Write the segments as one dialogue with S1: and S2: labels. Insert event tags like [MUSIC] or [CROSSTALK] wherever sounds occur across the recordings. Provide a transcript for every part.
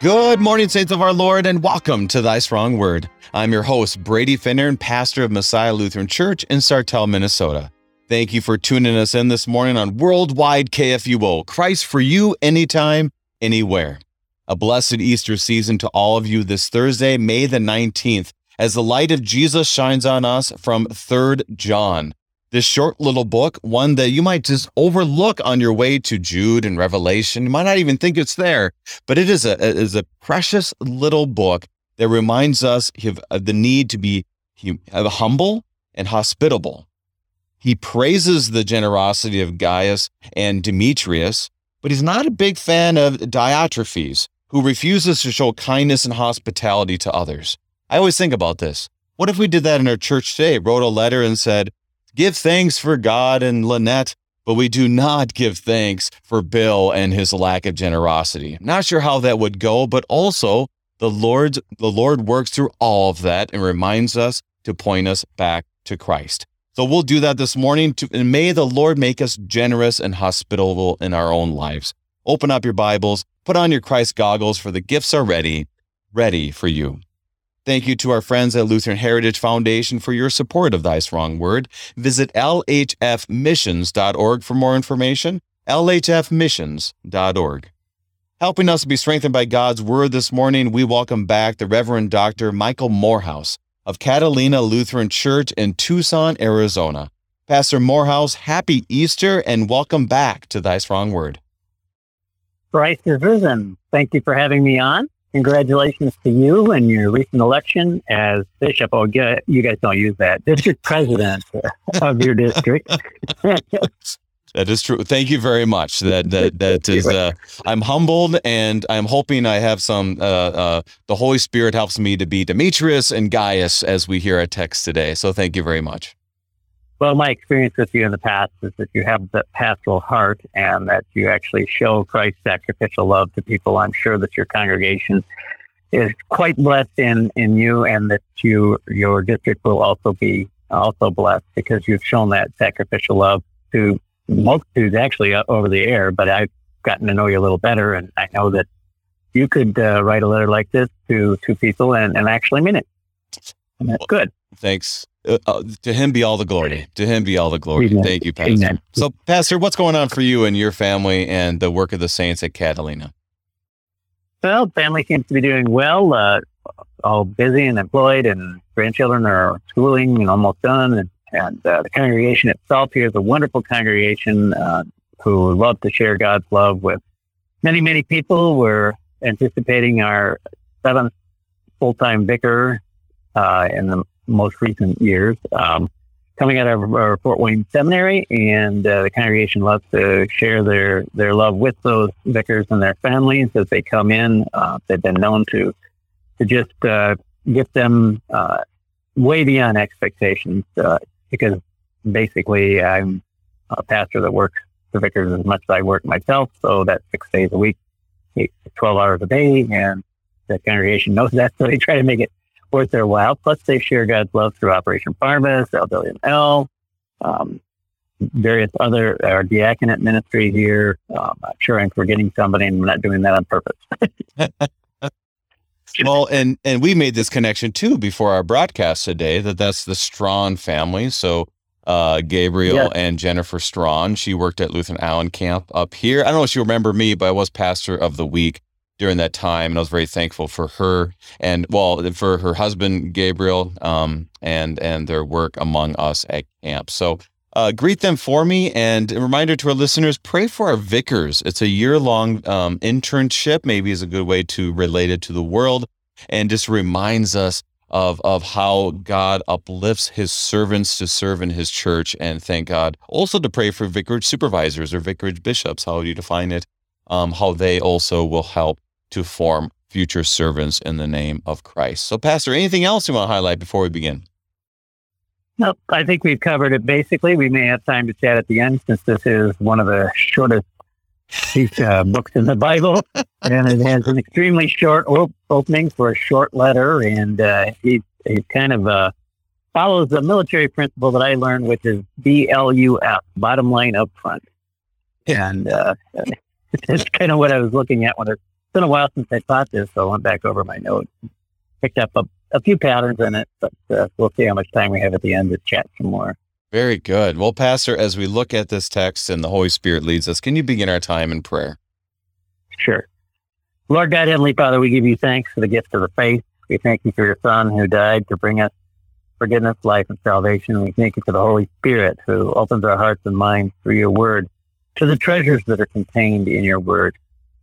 S1: Good morning, saints of our Lord, and welcome to Thy Strong Word. I'm your host, Brady Finnern, and pastor of Messiah Lutheran Church in Sartell, Minnesota. Thank you for tuning us in this morning on Worldwide KFUO. Christ for you, anytime, anywhere. A blessed Easter season to all of you this Thursday, May the 19th, as the light of Jesus shines on us from 3rd John this short little book, one that you might just overlook on your way to Jude and Revelation. You might not even think it's there, but it is a, it is a precious little book that reminds us of the need to be humble and hospitable. He praises the generosity of Gaius and Demetrius, but he's not a big fan of Diotrephes, who refuses to show kindness and hospitality to others. I always think about this. What if we did that in our church today? Wrote a letter and said, give thanks for God and Lynette, but we do not give thanks for Bill and his lack of generosity. Not sure how that would go, but also the Lord the Lord works through all of that and reminds us to point us back to Christ. So we'll do that this morning to, and may the Lord make us generous and hospitable in our own lives. Open up your Bibles, put on your Christ goggles for the gifts are ready, ready for you. Thank you to our friends at Lutheran Heritage Foundation for your support of Thy Strong Word. Visit lhfmissions.org for more information. lhfmissions.org. Helping us be strengthened by God's Word this morning, we welcome back the Reverend Dr. Michael Morehouse of Catalina Lutheran Church in Tucson, Arizona. Pastor Morehouse, happy Easter and welcome back to Thy Strong Word.
S2: Christ is risen. Thank you for having me on congratulations to you and your recent election as bishop. Oh, you guys don't use that. District president of your district. [LAUGHS]
S1: That is true. Thank you very much. That that that is. Uh, I'm humbled, and I'm hoping I have some. Uh, uh, the Holy Spirit helps me to be Demetrius and Gaius, as we hear our text today. So thank you very much.
S2: Well, my experience with you in the past is that you have the pastoral heart and that you actually show Christ's sacrificial love to people. I'm sure that your congregation is quite blessed in, in you and that you, your district will also be also blessed because you've shown that sacrificial love to multitudes actually uh, over the air, but I've gotten to know you a little better and I know that you could uh, write a letter like this to, two people and, and actually mean it. And that's well, good.
S1: Thanks. Uh, uh, to him be all the glory. To him be all the glory. Amen. Thank you, Pastor. Amen. So, Pastor, what's going on for you and your family and the work of the saints at Catalina?
S2: Well, family seems to be doing well. Uh, all busy and employed, and grandchildren are schooling and almost done. And, and uh, the congregation itself here is a wonderful congregation uh, who love to share God's love with many, many people. We're anticipating our seventh full-time vicar uh, in the most recent years. Um, coming out of our Fort Wayne Seminary, and uh, the congregation loves to share their their love with those vicars and their families as they come in. Uh, they've been known to to just uh, get them uh, way beyond expectations uh, because basically I'm a pastor that works the vicars as much as I work myself, so that's six days a week, eight, 12 hours a day, and the congregation knows that, [LAUGHS] so they try to make it worth their while. Plus, they share God's love through Operation Barnabas, LWML, um, various other our diaconate ministry here. Um, I'm sure I'm forgetting somebody, and I'm not doing that on purpose. [LAUGHS]
S1: well, and and we made this connection too before our broadcast today that that's the Strawn family. So. Uh, Gabriel yes. and Jennifer Strawn. She worked at Lutheran Island Camp up here. I don't know if you remember me, but I was pastor of the week during that time, and I was very thankful for her and well for her husband Gabriel um, and and their work among us at camp. So uh, greet them for me, and a reminder to our listeners: pray for our vicars. It's a year long um, internship. Maybe is a good way to relate it to the world, and just reminds us of of how God uplifts His servants to serve in His church, and thank God also to pray for vicarage supervisors or vicarage bishops. How you define it? Um, how they also will help to form future servants in the name of Christ. So, Pastor, anything else you want to highlight before we begin?
S2: Nope, I think we've covered it basically. We may have time to chat at the end since this is one of the shortest uh, books in the Bible, [LAUGHS] and it has an extremely short op- opening for a short letter, and uh, he, he kind of uh, follows the military principle that I learned, which is BLUF, bottom line up front. And uh, [LAUGHS] that's kind of what I was looking at when I been a while since I taught this, so I went back over my notes, picked up a, a few patterns in it, but uh, we'll see how much time we have at the end to chat some more.
S1: Very good. Well, Pastor, as we look at this text and the Holy Spirit leads us, can you begin our time in prayer?
S2: Sure. Lord God, Heavenly Father, we give you thanks for the gift of the faith. We thank you for your Son who died to bring us forgiveness, life, and salvation. We thank you for the Holy Spirit who opens our hearts and minds through your word to the treasures that are contained in your word.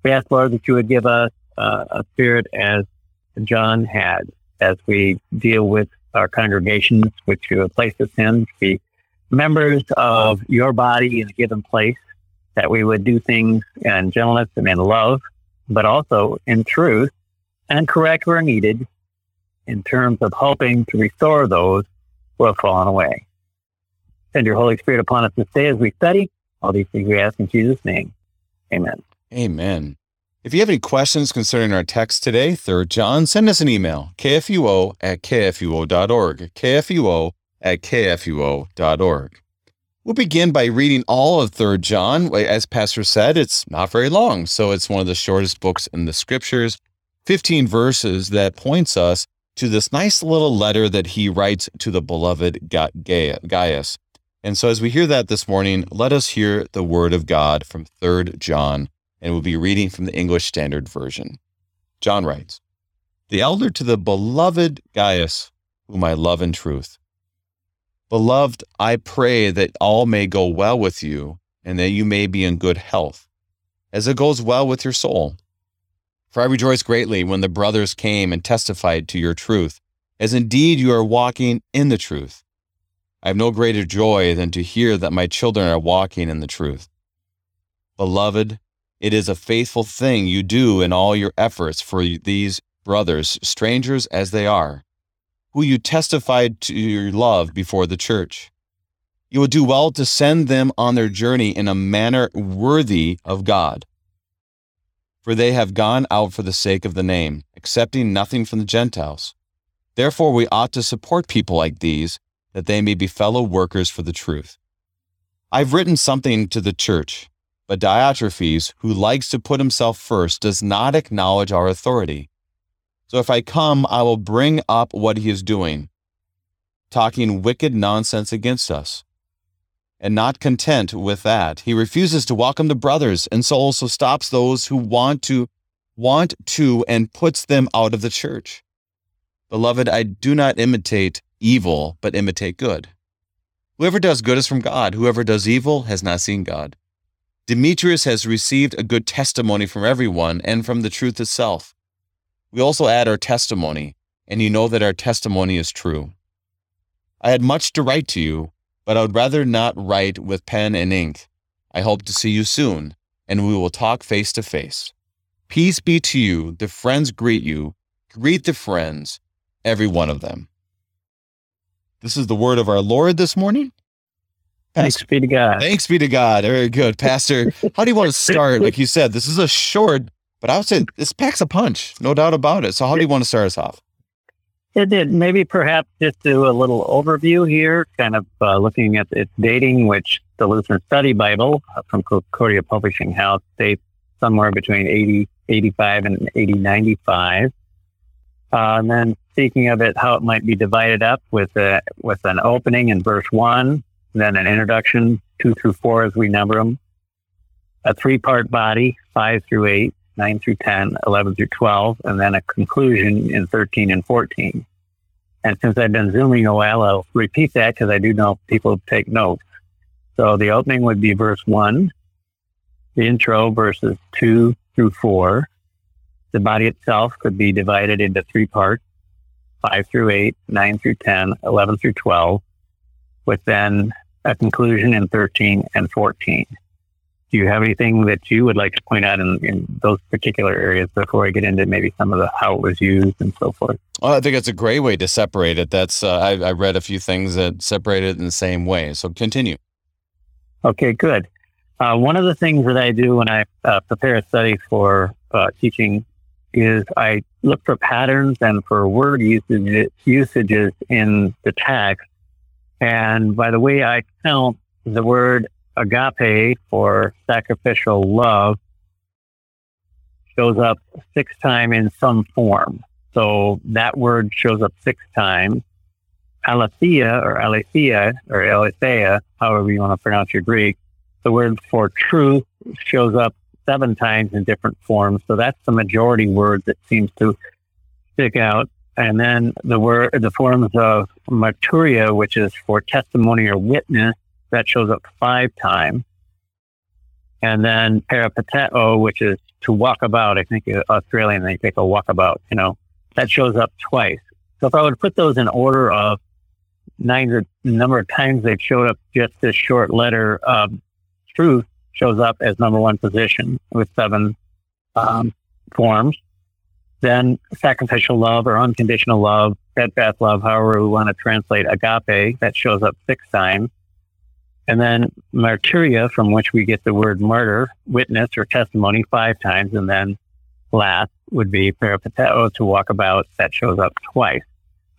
S2: We ask, Lord, that you would give us uh, a spirit as John had as we deal with our congregations, which you have placed us in, to be members of your body in a given place, that we would do things in gentleness and in love, but also in truth and correct where needed in terms of helping to restore those who have fallen away. Send your Holy Spirit upon us this day as we study. All these things we ask in Jesus' name. Amen.
S1: Amen. If you have any questions concerning our text today, 3 John, send us an email, kfuo at kfuo.org, kfuo at kfuo.org. We'll begin by reading all of 3 John. As Pastor said, it's not very long, so it's one of the shortest books in the scriptures. 15 verses that points us to this nice little letter that he writes to the beloved Gaius. And so as we hear that this morning, let us hear the word of God from 3 John, and we'll be reading from the English Standard Version. John writes, The elder to the beloved Gaius, whom I love in truth. Beloved, I pray that all may go well with you, and that you may be in good health, as it goes well with your soul. For I rejoice greatly when the brothers came and testified to your truth, as indeed you are walking in the truth. I have no greater joy than to hear that my children are walking in the truth. Beloved, it is a faithful thing you do in all your efforts for these brothers, strangers as they are, who you testified to your love before the church. You will do well to send them on their journey in a manner worthy of God for they have gone out for the sake of the name, accepting nothing from the Gentiles. Therefore, we ought to support people like these, that they may be fellow workers for the truth. I've written something to the church, but Diotrephes, who likes to put himself first, does not acknowledge our authority. So if I come, I will bring up what he is doing, talking wicked nonsense against us. And not content with that, he refuses to welcome the brothers and so also stops those who want to want to and puts them out of the church. Beloved, I do not imitate evil, but imitate good. Whoever does good is from God. Whoever does evil has not seen God. Demetrius has received a good testimony from everyone and from the truth itself. We also add our testimony, and you know that our testimony is true. I had much to write to you but I would rather not write with pen and ink. I hope to see you soon, and we will talk face to face. Peace be to you. The friends greet you. Greet the friends, every one of them. This is the word of our Lord this morning.
S2: Pastor, Thanks be to God.
S1: Thanks be to God. Very good. Pastor, how do you want to start? Like you said, this is a short, but I would say this packs a punch, no doubt about it. So, how do you want to start us off?
S2: It did. Maybe perhaps just do a little overview here, kind of uh, looking at its dating, which the Lutheran Study Bible from Concordia Publishing House states somewhere between 80, 85 and 80, 95. Uh, and then speaking of it, how it might be divided up with a, with an opening in verse one, then an introduction, two through four as we number them, a three part body, five through eight, 9 through 10, 11 through 12, and then a conclusion in 13 and 14. And since I've been zooming a while, I'll repeat that because I do know people take notes. So the opening would be verse 1, the intro, verses 2 through 4. The body itself could be divided into three parts 5 through 8, 9 through 10, 11 through 12, with then a conclusion in 13 and 14 do you have anything that you would like to point out in, in those particular areas before I get into maybe some of the how it was used and so forth?
S1: Well, I think it's a great way to separate it. That's uh, I, I read a few things that separate it in the same way. So continue.
S2: Okay, good. Uh, one of the things that I do when I uh, prepare a study for uh, teaching is I look for patterns and for word usage, usages in the text. And by the way I count the word agape for sacrificial love shows up six times in some form. So that word shows up six times. Aletheia or aletheia or aletheia, however you want to pronounce your Greek, the word for truth shows up seven times in different forms. So that's the majority word that seems to stick out. And then the word, the forms of marturia, which is for testimony or witness, that shows up five times. And then peripateo, which is to walk about. I think Australian, they take a walkabout, you know, that shows up twice. So if I would put those in order of nine number of times they've showed up, just this short letter um, truth shows up as number one position with seven um, forms. Then sacrificial love or unconditional love, steadfast love, however we want to translate agape, that shows up six times. And then martyria, from which we get the word martyr, witness or testimony, five times. And then last would be peripateo, to walk about, that shows up twice.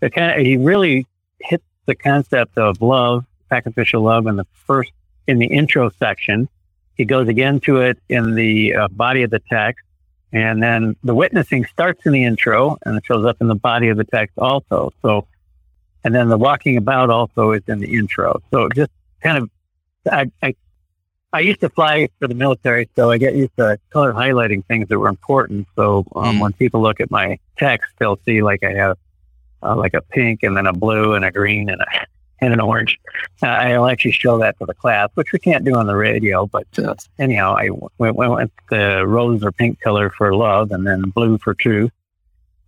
S2: Kind of, he really hits the concept of love, sacrificial love, in the first, in the intro section. He goes again to it in the uh, body of the text. And then the witnessing starts in the intro and it shows up in the body of the text also. So, and then the walking about also is in the intro. So just kind of I, I, I used to fly for the military, so I get used to color highlighting things that were important. So um, mm. when people look at my text, they'll see like I have uh, like a pink and then a blue and a green and a and an orange. Uh, I'll actually show that to the class, which we can't do on the radio. But uh, anyhow, I went, went with the rose or pink color for love, and then blue for truth,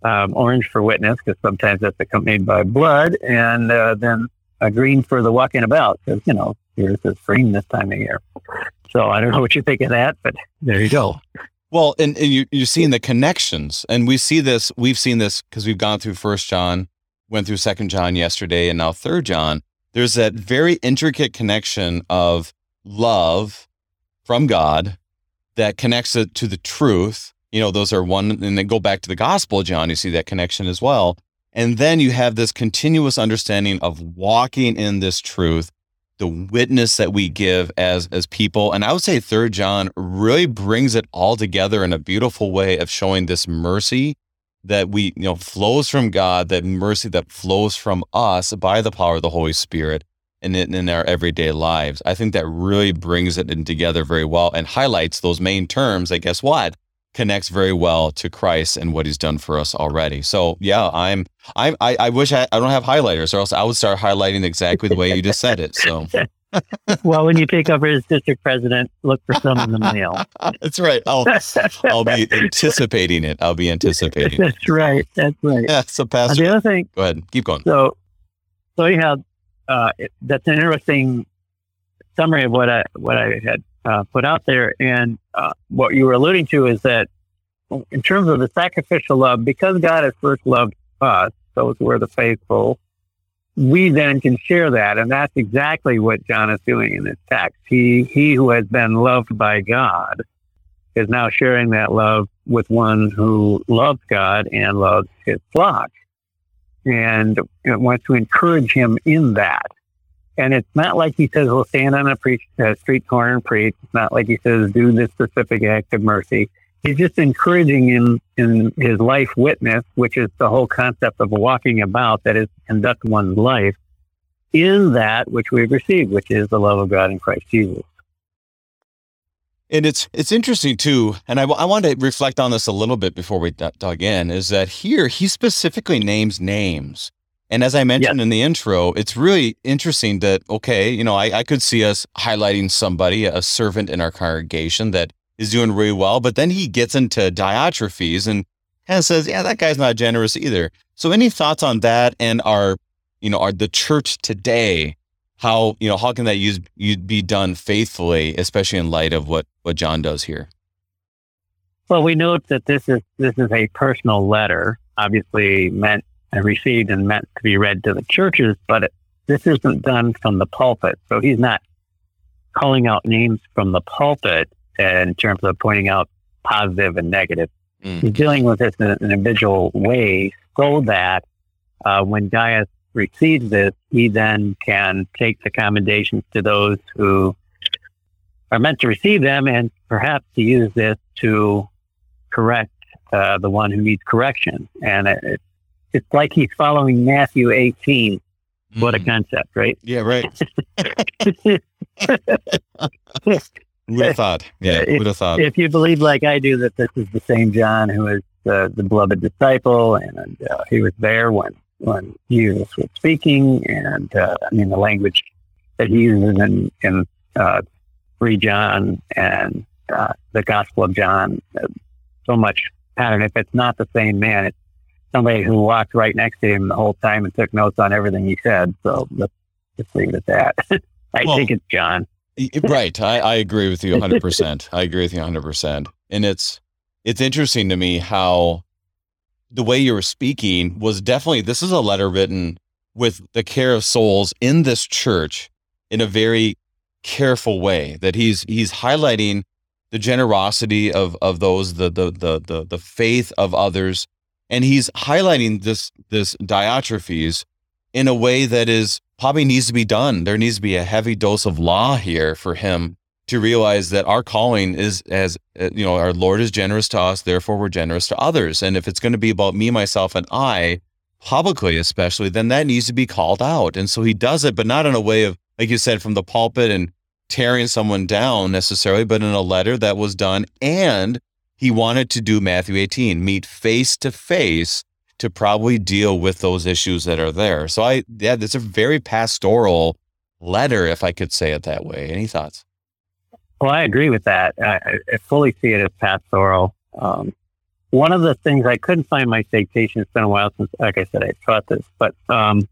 S2: um, orange for witness, because sometimes that's accompanied by blood, and uh, then a green for the walking about, because you know Here's the spring this time of year. So I don't know what you think of that, but there you go.
S1: Well, and, and you, you're seeing the connections, and we see this. We've seen this because we've gone through First John, went through Second John yesterday, and now Third John. There's that very intricate connection of love from God that connects it to the truth. You know, those are one, and then go back to the Gospel, John. You see that connection as well, and then you have this continuous understanding of walking in this truth the witness that we give as as people and i would say third john really brings it all together in a beautiful way of showing this mercy that we you know flows from god that mercy that flows from us by the power of the holy spirit in, in our everyday lives i think that really brings it in together very well and highlights those main terms that guess what connects very well to Christ and what he's done for us already. So yeah, I'm I'm I, I wish I, I don't have highlighters or else I would start highlighting exactly the way you just said it. So [LAUGHS]
S2: well, when you take over as district president, look for some in the mail. [LAUGHS]
S1: That's right. I'll I'll be anticipating it. I'll be anticipating. [LAUGHS]
S2: That's right. That's right.
S1: Yeah. So, Pastor,
S2: the other thing.
S1: Go ahead. Keep going.
S2: So, so you have uh, that's an interesting summary of what I what I had uh, put out there. And uh, what you were alluding to is that in terms of the sacrificial love, because God has first loved us, those who are the faithful, we then can share that. And that's exactly what John is doing in this text. He, he who has been loved by God is now sharing that love with one who loves God and loves his flock and wants to encourage him in that. And it's not like he says, well, stand on a uh, street corner and preach. It's not like he says, do this specific act of mercy. He's just encouraging him in his life witness, which is the whole concept of walking about, that is, conduct one's life in that which we've received, which is the love of God in Christ Jesus.
S1: And it's it's interesting too, and I, I want to reflect on this a little bit before we dug in. Is that here he specifically names names, and as I mentioned yes. in the intro, it's really interesting that, okay, you know, I, I could see us highlighting somebody, a servant in our congregation that is doing really well, but then he gets into Diotrephes and kind of says, yeah, that guy's not generous either. So any thoughts on that and our, you know, our the church today, how, you know, how can that use be done faithfully, especially in light of what what John does here?
S2: Well, we note that this is this is a personal letter, obviously meant and received and meant to be read to the churches, but it, this isn't done from the pulpit. So he's not calling out names from the pulpit in terms of pointing out positive and negative. Mm. He's dealing with this in an individual way so that uh, when Gaius receives this, he then can take the commendations to those who are meant to receive them and perhaps to use this to correct uh, the one who needs correction. And it, it's like he's following Matthew 18. What a
S1: Mm.
S2: concept, right?
S1: Yeah, right. [LAUGHS] [LAUGHS] [LAUGHS] Would have thought. Yeah,
S2: If-
S1: would have thought.
S2: if you believe like I do that this is the same John who is uh, the beloved disciple, and uh, he was there when when Jesus was speaking, and uh, I mean the language that he uses in in uh, three John and uh, the Gospel of John, uh, so much pattern. If it's not the same man, it's somebody who walked right next to him the whole time and took notes on everything he said. So let's just leave it at that. [LAUGHS] I
S1: Well-
S2: think it's John.
S1: Right. I, I agree with you 100%. I agree with you 100%. And it's it's interesting to me how the way you were speaking was definitely this is a letter written with the care of souls in this church in a very careful way that he's he's highlighting the generosity of of those the the the the, the faith of others and he's highlighting this this Diotrephes in a way that is probably needs to be done. There needs to be a heavy dose of law here for him to realize that our calling is as uh, you know, our Lord is generous to us, therefore we're generous to others. And if it's going to be about me, myself, and I, publicly especially, then that needs to be called out. And so he does it, but not in a way of, like you said, from the pulpit and tearing someone down necessarily, but in a letter that was done. And he wanted to do Matthew 18, meet face to face to probably deal with those issues that are there. So I, yeah, it's a very pastoral letter, if I could say it that way. Any thoughts?
S2: Well, I agree with that. I, I- fully see it as pastoral. Um, one of the things I couldn't find my citation. It's been a while since, like I said, I taught this, but um,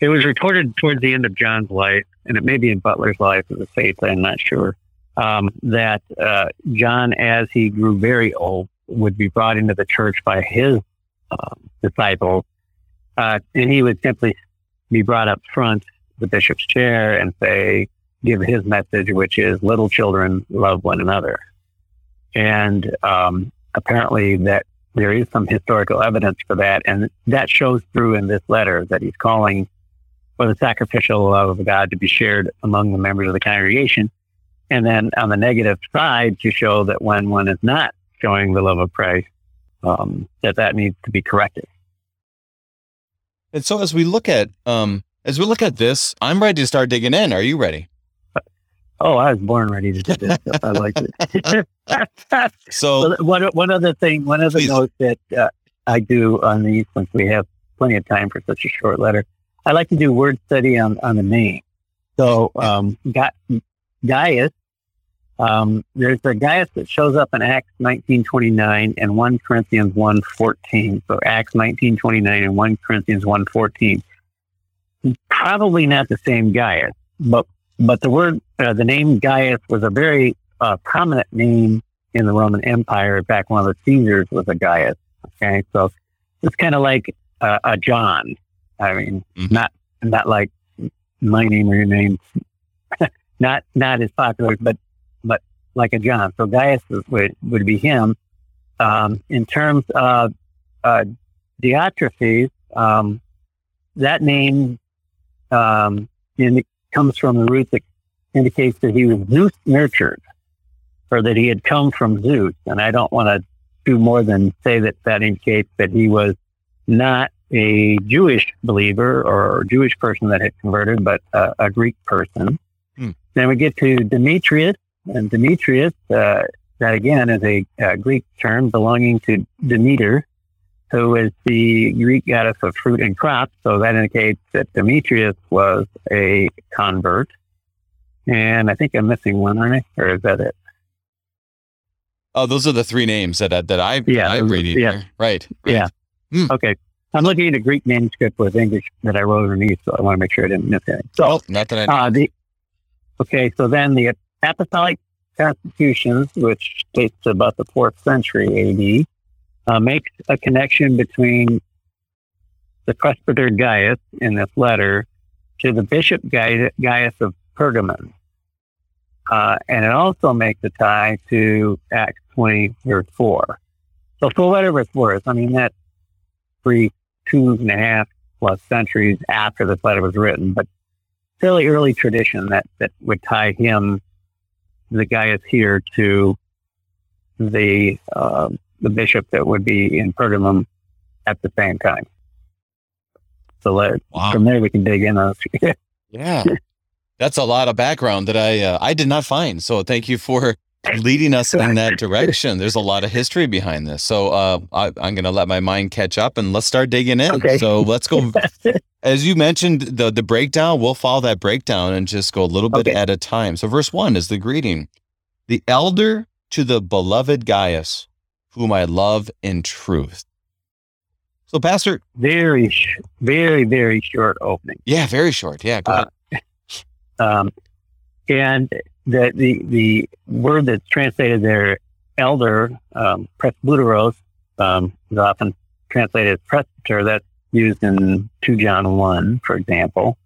S2: it was recorded towards the end of John's life, and it may be in Butler's life as a faith. I'm not sure. Um, that uh, John, as he grew very old, would be brought into the church by his um, disciples, uh, and he would simply be brought up front, the bishop's chair, and say, give his message, which is little children love one another. And um, apparently that there is some historical evidence for that. And that shows through in this letter that he's calling for the sacrificial love of God to be shared among the members of the congregation. And then on the negative side, to show that when one is not showing the love of Christ, um, that that needs to be corrected.
S1: And so as we look at um as we look at this, I'm ready to start digging in. Are you ready?
S2: Oh, I was born ready to do this. I like it. [LAUGHS] [LAUGHS]
S1: So
S2: one, one other thing, one other
S1: Please.
S2: note that uh, I do on these, since we have plenty of time for such a short letter, I like to do word study on, on the name. So, um, Ga- Gaius, um, there's a Gaius that shows up in Acts 1929 and 1 Corinthians 1.14. So Acts 1929 and 1 Corinthians 1.14. Probably not the same Gaius, but, but the word, uh, the name Gaius was a very uh, prominent name in the Roman Empire. In fact, one of the Caesars was a Gaius. Okay, so it's kind of like uh, a John. I mean,
S1: Mhm.
S2: not not like my name or your name. [LAUGHS] not not as popular, but but like a John. So Gaius would would be him. Um, in terms of uh, Diotrephes, um, that name um, in, comes from the root that indicates that he was Zeus nurtured or that he had come from Zeus. And I don't want to do more than say that that indicates that he was not a Jewish believer or Jewish person that had converted, but uh, a Greek person.
S1: Hmm.
S2: Then we get to Demetrius, and Demetrius, uh, that again is a, uh Greek term belonging to Demeter, who is the Greek goddess of fruit and crops. So that indicates that Demetrius was a convert. And I think I'm missing one, aren't I? Or is that it?
S1: oh those are the three names that I- that I
S2: Yeah,
S1: I read
S2: yeah.
S1: here. Right. right.
S2: Yeah.
S1: Hmm.
S2: Okay. I'm looking at a Greek manuscript with English that I wrote underneath, so I want to make sure I didn't miss anything. So,
S1: Well, not that I
S2: uh, the okay, so then the Apostolic Constitution, which dates to about the fourth century AD, uh, makes a connection between the presbyter Gaius in this letter to the bishop Gai- Gaius of Pergamon. Uh, and it also makes a tie to Acts 20, verse 4. So for whatever it's worth, I mean, that's three, two and a half plus centuries after this letter was written, but fairly early tradition that, that would tie him, the Gaius here, to the uh, the bishop that would be in Pergamum at the same time. So let, wow. from there we can dig in on. [LAUGHS]
S1: yeah, that's a lot of background that I uh, I did not find. So thank you for leading us in that direction. There's a lot of history behind this. So uh, I, am going to let my mind catch up and let's start digging in. Okay. So let's go. [LAUGHS] As you mentioned, the the breakdown. We'll follow that breakdown and just go a little bit okay. at a time. So verse one is the greeting. The elder to the beloved Gaius, whom I love in truth. So, Pastor,
S2: very, very, very short opening.
S1: Yeah, very short. Yeah, go uh, ahead.
S2: Um, and the, the the word that's translated there, elder, um, presbyteros, um, is often translated as presbyter. That's used in two John one, for example.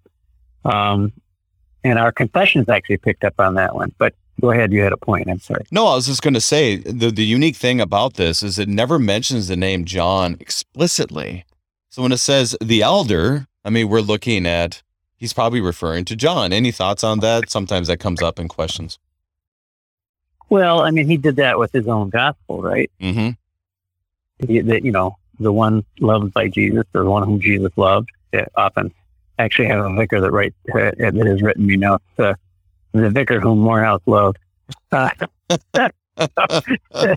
S2: Um, and our confessions actually picked up on that one. But Go ahead. You had a point. I'm sorry.
S1: No, I was just going to say the, the unique thing about this is it never mentions the name John explicitly. So when it says the elder, I mean, we're looking at, he's probably referring to John. Any thoughts on that? Sometimes that comes up in questions.
S2: Well, I mean, he did that with his own gospel, right?
S1: Mm-hmm.
S2: That, you know, the one loved by Jesus, or the one whom Jesus loved. often actually have a vicar that writes, uh, that has written me notes. Uh, the vicar whom Morehouse loved. Uh, [LAUGHS] [LAUGHS]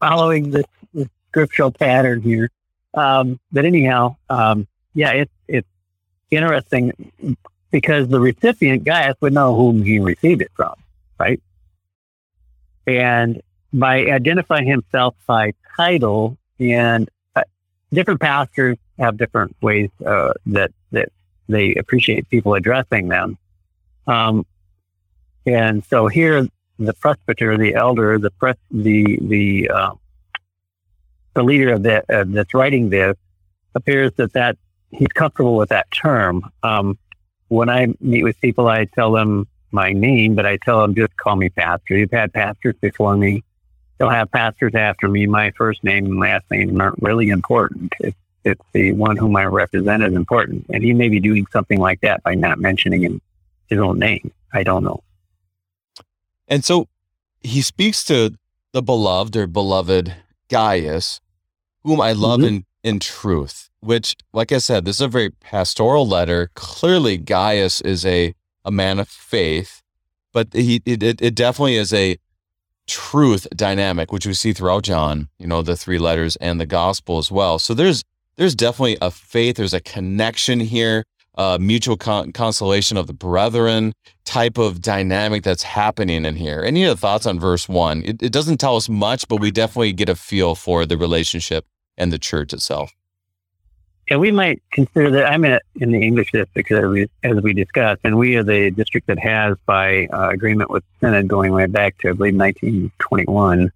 S2: following this, this, scriptural pattern here. Um, but anyhow, um, yeah, it's it's interesting because the recipient Gaius would know whom he received it from, right? And by identifying himself by title, and uh, different pastors have different ways uh, that that they appreciate people addressing them. Um, and so here, the presbyter, the elder, the pres- the the uh, the leader of that that's writing this appears that that he's comfortable with that term. Um, when I meet with people, I tell them my name, but I tell them just call me pastor. You've had pastors before me. They'll have pastors after me. My first name and last name aren't really important. It's, it's the one whom I represent is important. And he may be doing something like that by not mentioning his own name. I don't know.
S1: And so he speaks to the beloved or beloved Gaius, whom I love mm-hmm. in, in truth, which, like I said, this is a very pastoral letter. Clearly, Gaius is a, a man of faith, but he it, it definitely is a truth dynamic, which we see throughout John, you know, the three letters and the gospel as well. So there's there's definitely a faith, there's a connection here uh, mutual con- consolation of the brethren type of dynamic that's happening in here. Any other thoughts on verse one? It, it doesn't tell us much, but we definitely get a feel for the relationship and the church itself.
S2: Yeah, we might consider that. I'm in, in the English district as we, as we discussed, and we are the district that has, by uh, agreement with Synod going way back to, I believe, 1921,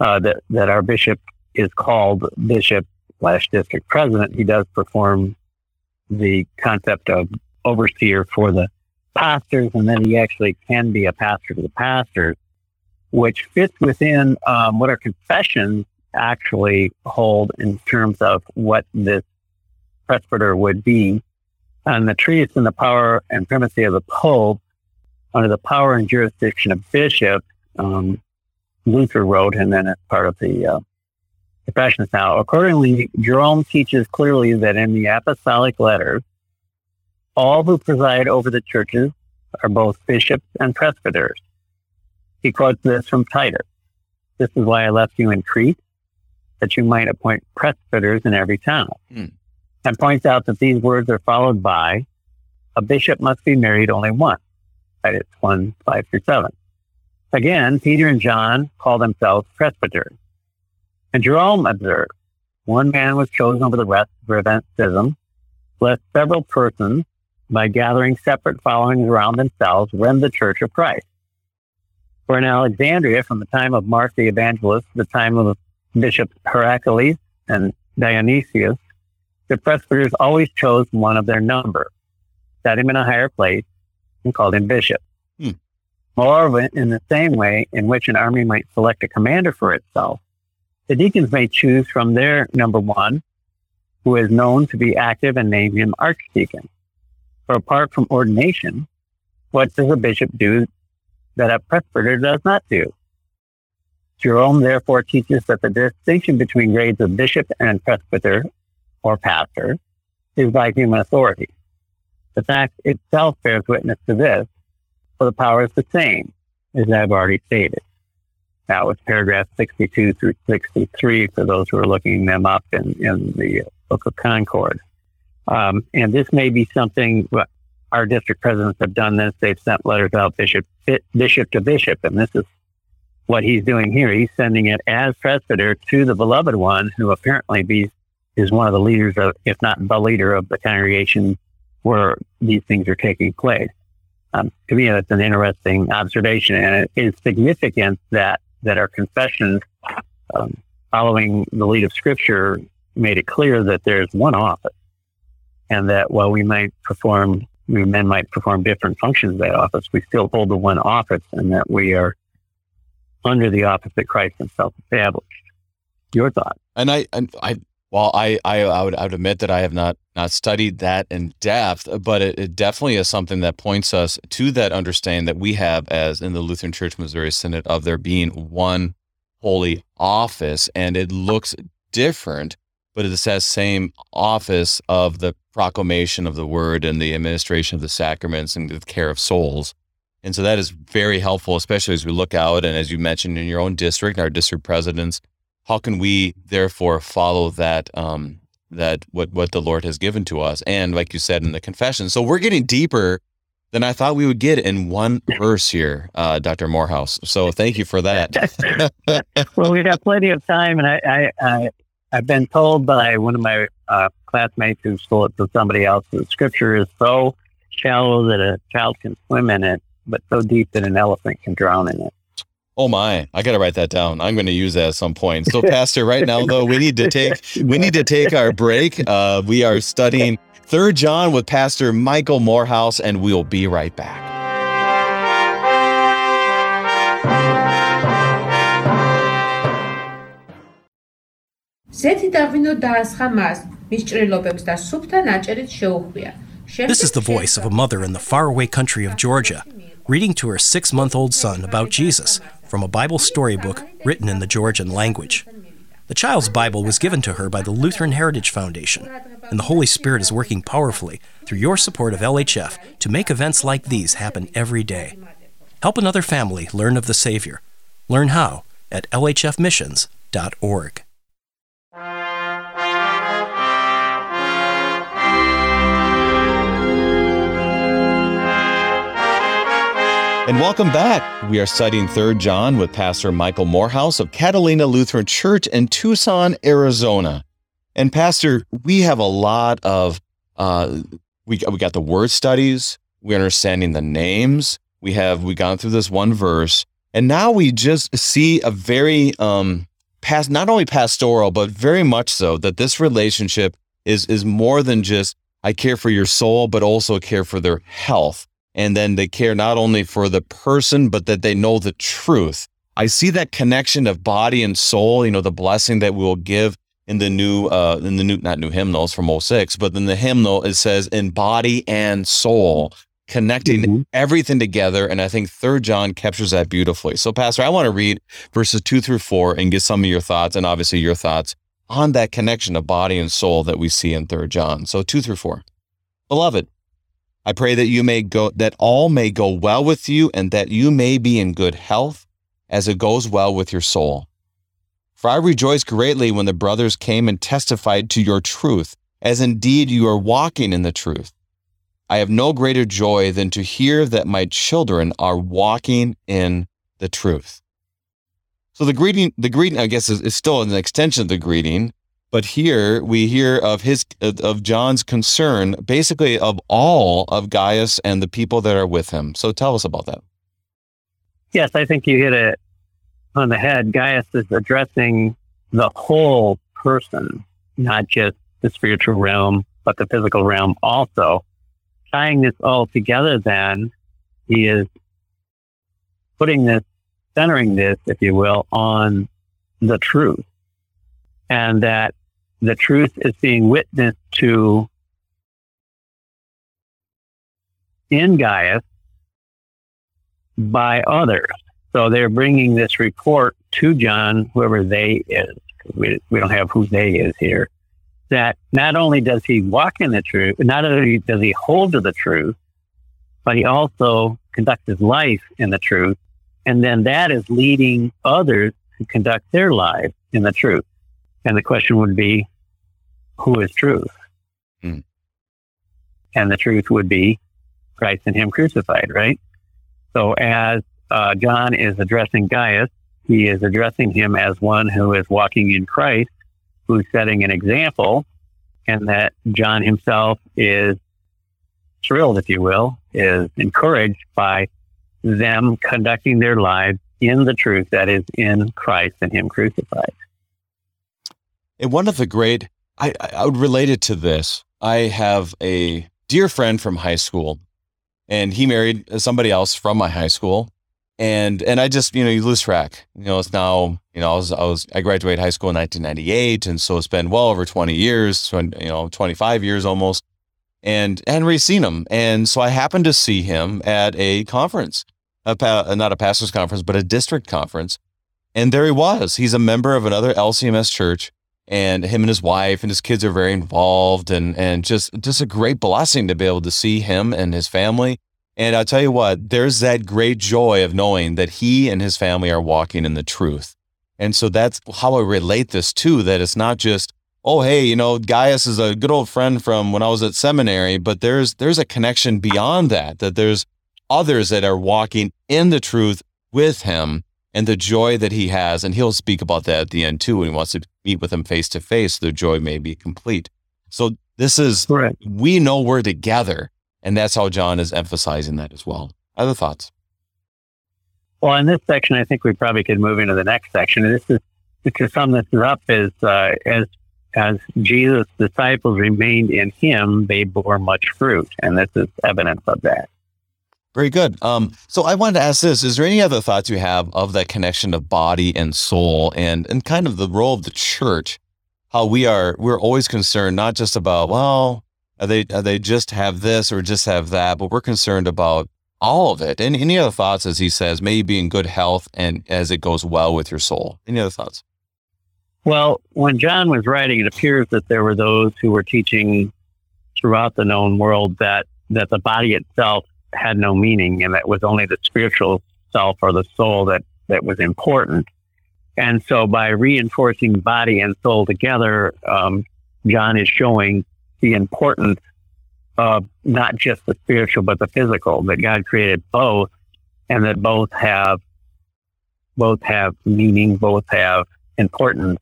S2: uh, that, that our bishop is called bishop slash district president. He does perform the concept of overseer for the pastors, and then he actually can be a pastor to the pastors, which fits within um, what our confessions actually hold in terms of what this presbyter would be. And the treatise and the power and primacy of the Pope under the power and jurisdiction of bishop, um, Luther wrote, and then as part of the uh, confessions now. Accordingly, Jerome teaches clearly that in the apostolic letters, all who preside over the churches are both bishops and presbyters. He quotes this from Titus. This is why I left you in Crete, that you might appoint presbyters in every town. Hmm. And points out that these words are followed by a bishop must be married only once. Titus 1, 5 through 7. Again, Peter and John call themselves presbyters. And Jerome observed, one man was chosen over the rest to prevent schism, lest several persons, by gathering separate followings around themselves, rend the church of Christ. For in Alexandria, from the time of Mark the Evangelist to the time of Bishop Heraclius and Dionysius, the presbyters always chose one of their number, set him in a higher place, and called him bishop. Hmm. Moreover, in the same way in which an army might select a commander for itself, the deacons may choose from their number one, who is known to be active and name him archdeacon. For apart from ordination, what does a bishop do that a presbyter does not do? Jerome therefore teaches that the distinction between grades of bishop and presbyter or pastor is by human authority. The fact itself bears witness to this, for the power is the same, as I've already stated. That was paragraph 62 through 63 for those who are looking them up in, in the Book of Concord. Um, and this may be something our district presidents have done this. They've sent letters out bishop, bishop to bishop, and this is what he's doing here. He's sending it as presbyter to the beloved one, who apparently be, is one of the leaders of, if not the leader of the congregation where these things are taking place. Um, to me, that's an interesting observation, and it is significant that that our confessions, um, following the lead of Scripture, made it clear that there's one office, and that while we might perform, we men might perform different functions of that office, we still hold the one office, and that we are under the office that Christ Himself established. Your thought?
S1: And I, and I, well, I, I, I would, I would admit that I have not not studied that in depth, but it, it, definitely is something that points us to that understanding that we have as in the Lutheran Church Missouri Synod of there being one holy office, and it looks different, but it says same office of the proclamation of the word and the administration of the sacraments and the care of souls. And so that is very helpful, especially as we look out and as you mentioned in your own district, our district presidents, how can we therefore follow that um, that what what the Lord has given to us. And like you said in the confession, so we're getting deeper than I thought we would get in one verse here, uh, Dr. Morehouse. So thank you for that. [LAUGHS] [LAUGHS]
S2: well, we have got plenty of time, and I, I, I have been told by one of my uh, classmates who stole it to somebody else that Scripture is so shallow that a child can swim in it, but so deep that an elephant can drown in it.
S1: Oh my, I got to write that down. I'm going to use that at some point. So pastor, right now though, we need to [LAUGHS] take we need to take our break. Uh, we are studying 3rd John with Pastor Michael Morehouse and we'll be right back.
S3: This is the voice of a mother in the faraway country of Georgia, reading to her six month old son about Jesus from a Bible storybook written in the Georgian language. The child's Bible was given to her by the Lutheran Heritage Foundation, and the Holy Spirit is working powerfully through your support of LHF to make events like these happen every day. Help another family learn of the Savior. Learn how at lhfmissions.org.
S1: And welcome back. We are studying 3rd John with Pastor Michael Morehouse of Catalina Lutheran Church in Tucson, Arizona. And Pastor, we have a lot of uh, we we got the word studies, we're understanding the names, we have we gone through this one verse, and now we just see a very um past not only pastoral, but very much so that this relationship is is more than just I care for your soul, but also care for their health and then they care not only for the person, but that they know the truth. I see that connection of body and soul, you know, the blessing that we will give in the new, uh, in the new, not new hymnals from 06, but in the hymnal, it says in body and soul, connecting mm-hmm. everything together. And I think third John captures that beautifully. So pastor, I want to read verses two through four and get some of your thoughts and obviously your thoughts on that connection of body and soul that we see in third John. So two through four. Beloved, I pray that you may go, that all may go well with you and that you may be in good health as it goes well with your soul. For I rejoice greatly when the brothers came and testified to your truth, as indeed you are walking in the truth. I have no greater joy than to hear that my children are walking in the truth. So the greeting, the greeting, I guess, is, is still an extension of the greeting, but here we hear of his of John's concern, basically of all of Gaius and the people that are with him. So tell us about that.
S2: Yes, I think you hit it on the head. Gaius is addressing the whole person, not just the spiritual realm, but the physical realm also. Tying this all together, then he is putting this, centering this, if you will, on the truth and that the truth is being witnessed to in Gaius by others. So they're bringing this report to John, whoever they is, we, we don't have who they is here, that not only does he walk in the truth, not only does he hold to the truth, but he also conducts his life in the truth. And then that is leading others to conduct their lives in the truth. And the question would be, who is truth? Hmm. And the truth would be Christ and Him crucified, right? So as uh, John is addressing Gaius, he is addressing him as one who is walking in Christ, who's setting an example, and that John himself is thrilled, if you will, is encouraged by them conducting their lives in the truth that is in Christ and Him crucified.
S1: And one of the great, I, I would relate it to this. I have a dear friend from high school, and he married somebody else from my high school. And and I just you know you lose track. You know it's now you know I was I was I graduated high school in 1998, and so it's been well over 20 years, you know 25 years almost. And Henry's seen him, and so I happened to see him at a conference, a pa- not a pastors conference, but a district conference. And there he was. He's a member of another LCMS church, and him and his wife and his kids are very involved, and and just just a great blessing to be able to see him and his family. And I'll tell you what, there's that great joy of knowing that he and his family are walking in the truth. And so that's how I relate this to that it's not just, oh, hey, you know, Gaius is a good old friend from when I was at seminary, but there's there's a connection beyond that, that there's others that are walking in the truth with him and the joy that he has. And he'll speak about that at the end too when he wants to meet with him face to face, the joy may be complete. So this is, Correct. we know we're together. And that's how John is emphasizing that as well. Other thoughts?
S2: Well, in this section, I think we probably could move into the next section. And this is to sum this up is uh, as as Jesus' disciples remained in him, they bore much fruit, and this is evidence of that.
S1: Very good. Um, so I wanted to ask this: Is there any other thoughts you have of that connection of body and soul, and and kind of the role of the church? How we are we're always concerned not just about well, are they are they just have this or just have that, but we're concerned about all of it. And any other thoughts, as he says, may you be in good health and as it goes well with your soul. Any other thoughts?
S2: Well, when John was writing, it appears that there were those who were teaching throughout the known world that that the body itself had no meaning and that was only the spiritual self or the soul that, that was important. And so by reinforcing body and soul together, um, John is showing the importance of not just the spiritual, but the physical, that God created both and that both have, both have meaning, both have importance,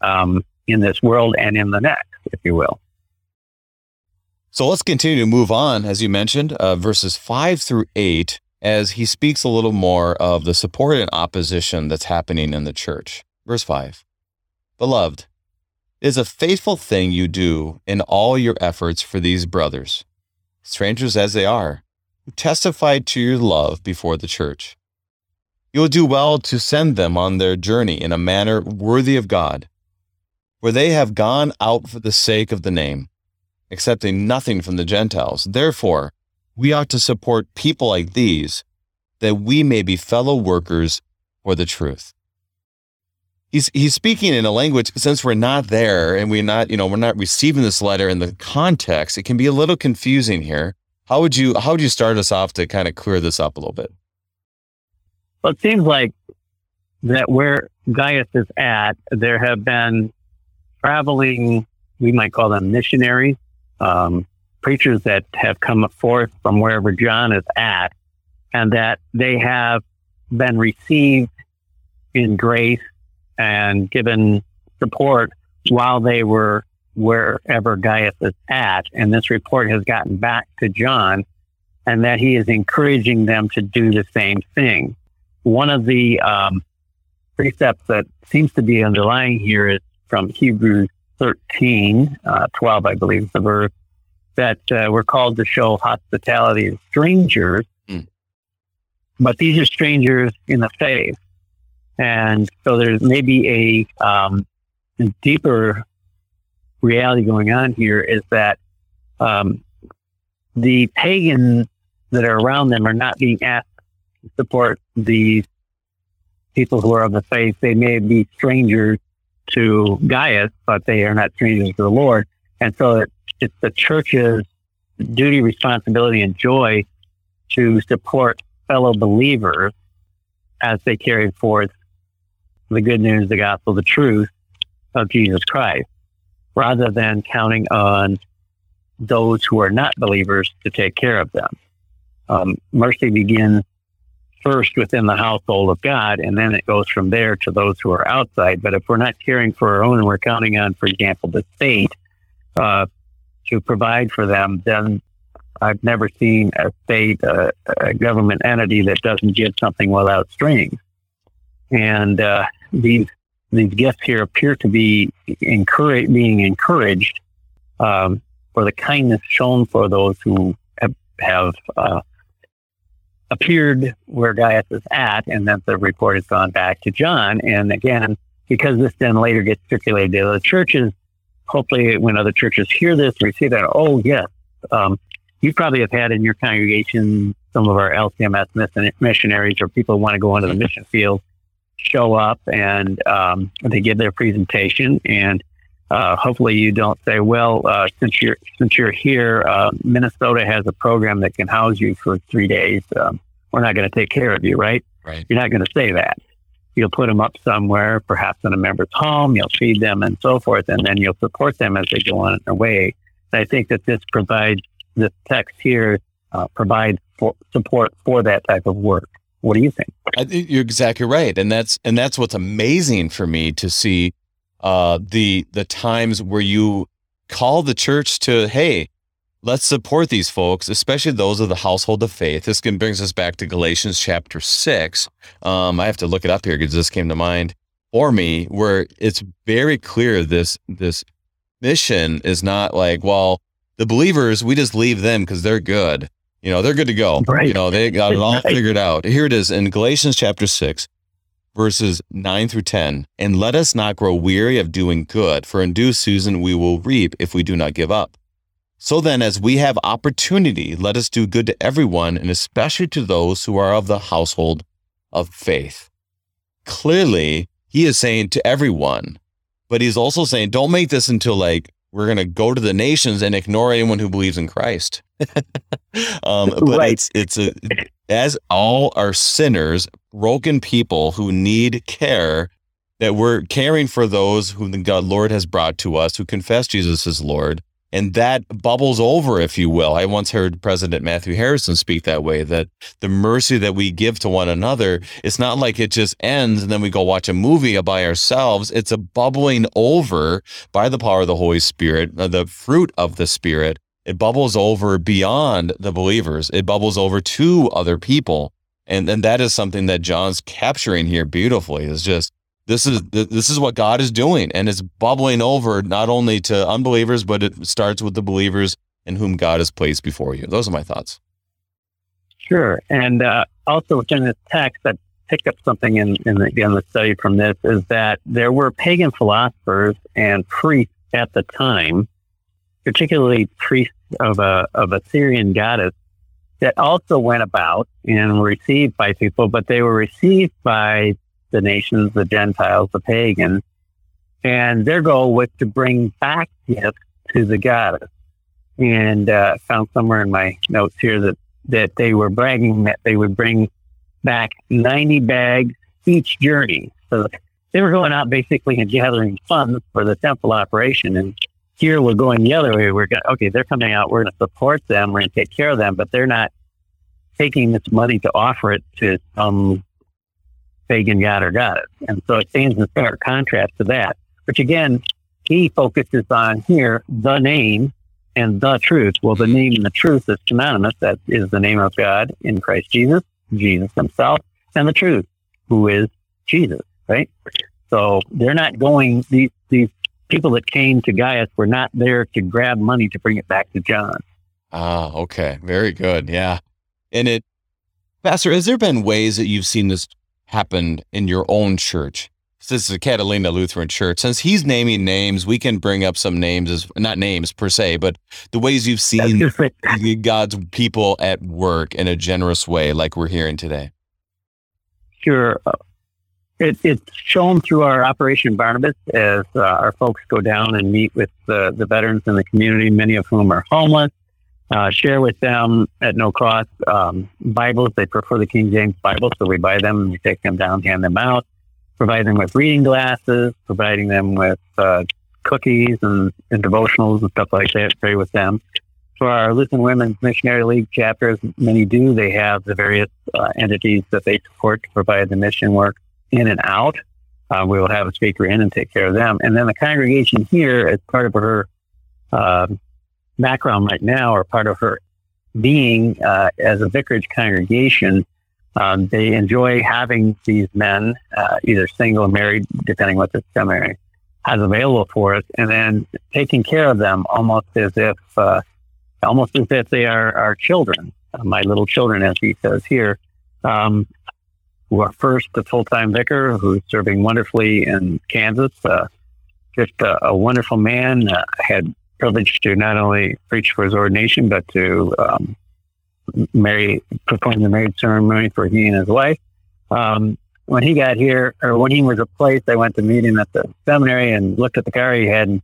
S2: um, in this world and in the next, if you will.
S1: So let's continue to move on, as you mentioned, uh, verses five through eight, as he speaks a little more of the support and opposition that's happening in the church. Verse five Beloved, it is a faithful thing you do in all your efforts for these brothers, strangers as they are, who testified to your love before the church. You will do well to send them on their journey in a manner worthy of God, for they have gone out for the sake of the name accepting nothing from the Gentiles. Therefore, we ought to support people like these that we may be fellow workers for the truth. He's, he's speaking in a language, since we're not there and we're not, you know, we're not receiving this letter in the context, it can be a little confusing here. How would you, how would you start us off to kind of clear this up a little bit?
S2: Well, it seems like that where Gaius is at, there have been traveling, we might call them missionaries, um, preachers that have come forth from wherever John is at, and that they have been received in grace and given support while they were wherever Gaius is at. And this report has gotten back to John, and that he is encouraging them to do the same thing. One of the um, precepts that seems to be underlying here is from Hebrews 13, uh, 12, I believe the verse, that uh, we're called to show hospitality to strangers. Mm. But these are strangers in the faith. And so there's maybe a, um, deeper reality going on here is that um, the pagans that are around them are not being asked to support these people who are of the faith, they may be strangers to Gaius, but they are not strangers to the Lord. And so it's, the church's duty, responsibility, and joy to support fellow believers as they carry forth the good news, the gospel, the truth of Jesus Christ, rather than counting on those who are not believers to take care of them. Um, mercy begins first within the household of God, and then it goes from there to those who are outside. But if we're not caring for our own and we're counting on, for example, the state uh, to provide for them, then I've never seen a state, uh, a government entity that doesn't give something without strings. And uh, these these gifts here appear to be encourage, being encouraged um, for the kindness shown for those who have, have uh, appeared where Gaius is at, and then the report has gone back to John. And again, because this then later gets circulated to other churches, hopefully when other churches hear this, we see that, oh, yes, um, you probably have had in your congregation some of our LCMS missionaries or people who want to go into the mission field show up and um, they give their presentation and uh, hopefully you don't say, well, uh, since you're since you're here, uh, Minnesota has a program that can house you for three days. Um, we're not going to take care of you, right?
S1: Right.
S2: You're not going to say that. You'll put them up somewhere, perhaps in a member's home. You'll feed them and so forth, and then you'll support them as they go on their way. And I think that this provides this text here uh, provides for support for that type of work. What do you think?
S1: I, you're exactly right, and that's and that's what's amazing for me to see uh, the the times where you call the church to hey let's support these folks especially those of the household of faith. This can brings us back to galatians chapter 6 um, i have to look it up here because this came to mind for me where it's very clear this this mission is not like well the believers we just leave them because they're good. You know they're good to go.
S2: Right.
S1: you know they got it all [LAUGHS] figured out. Here it is in galatians chapter 6 verses 9 through 10. And let us not grow weary of doing good, for in due season we will reap if we do not give up. So then, as we have opportunity, let us do good to everyone, and especially to those who are of the household of faith. Clearly, he is saying to everyone, but he's also saying, don't make this until like we're going to go to the nations and ignore anyone who believes in Christ. [LAUGHS] um, [LAUGHS] but right. it's it's a as all are sinners, broken people who need care, that we're caring for those whom the God Lord has brought to us who confess Jesus as Lord. And that bubbles over, if you will. I once heard President Matthew Harrison speak that way that the mercy that we give to one another, it's not like it just ends and then we go watch a movie by ourselves. It's a bubbling over by the power of the Holy Spirit, uh, the fruit of the Spirit it bubbles over beyond the believers. It bubbles over to other people. And and that is something that John's capturing here beautifully is just this is this is what God is doing and it's bubbling over not only to unbelievers but it starts with the believers in whom God has placed before you. Those are my thoughts.
S2: Sure. And uh, also within this text that picked up something in, in the, again, the study from this is that there were pagan philosophers and priests at the time, particularly priests of a of a Syrian goddess that also went about and were received by people, but they were received by the nations, the Gentiles, the pagans, and their goal was to bring back gifts to the goddess. And uh, found somewhere in my notes here that that they were bragging that they would bring back 90 bags each journey. So they were going out basically and gathering funds for the temple operation. And here we're going the other way. We're going, okay, they're coming out. We're going to support them. We're going to take care of them, but they're not taking this money to offer it to some pagan god or goddess. And so it stands in stark contrast to that, which again, he focuses on here the name and the truth. Well, the name and the truth is synonymous. That is the name of God in Christ Jesus, Jesus himself, and the truth, who is Jesus, right? So they're not going, these, these people that came to Gaius were not there to grab money to bring it back to John.
S1: Ah, okay. Very good. Yeah. And it, Pastor, has there been ways that you've seen this happen in your own church? This is a Catalina Lutheran Church. Since he's naming names, we can bring up some names as not names per se, but the ways you've seen [LAUGHS] God's people at work in a generous way, like we're hearing today.
S2: Sure. It, it's shown through our Operation Barnabas as uh, our folks go down and meet with the, the veterans in the community, many of whom are homeless. Uh, share with them at no cost um, Bibles. They prefer the King James Bible, so we buy them and we take them down, hand them out, provide them with reading glasses, providing them with uh, cookies and, and devotionals and stuff like that. Pray with them. For our Lutheran Women's Missionary League chapters, many do. They have the various uh, entities that they support to provide the mission work in and out. Uh, we will have a speaker in and take care of them. And then the congregation here, as part of her uh, background right now, or part of her being uh, as a vicarage congregation, um, they enjoy having these men, uh, either single or married, depending what the seminary has available for us, and then taking care of them almost as if, uh, almost as if they are our children, uh, my little children, as he says here. Um, our first the full-time vicar who's serving wonderfully in Kansas. Uh, just a, a, wonderful man. Uh, had privilege to not only preach for his ordination, but to um, marry, perform the marriage ceremony for he and his wife. Um, when he got here, or when he was replaced, I went to meet him at the seminary and looked at the car he had and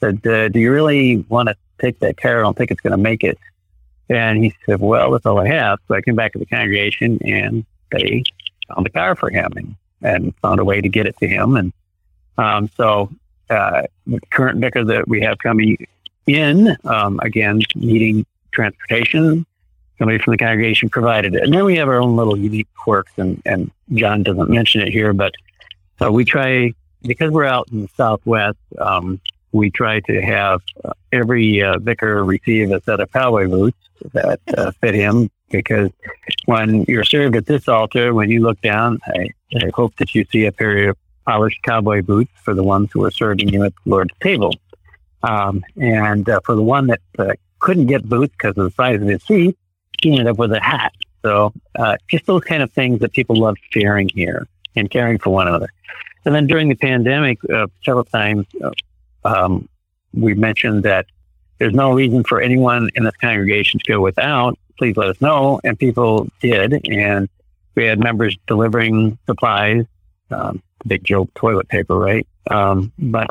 S2: said, uh, "Do you really want to take that car? I don't think it's going to make it." And he said, "Well, that's all I have." So I came back to the congregation and they found a car for him and, and found a way to get it to him. And um, so uh, the current vicar that we have coming in, um, again, needing transportation, somebody from the congregation provided it. And then we have our own little unique quirks, and, and John doesn't mention it here, but uh, we try, because we're out in the Southwest, um, we try to have uh, every uh, vicar receive a set of cowboy boots that uh, fit him because when you're served at this altar, when you look down, I, I hope that you see a pair of polished cowboy boots for the ones who are serving you at the Lord's table. Um, and uh, for the one that uh, couldn't get boots because of the size of his feet, he ended up with a hat. So uh, just those kind of things that people love sharing here and caring for one another. And then during the pandemic, uh, several times uh, um, we mentioned that there's no reason for anyone in this congregation to go without please let us know. And people did. And we had members delivering supplies, um, big joke toilet paper, right? Um, but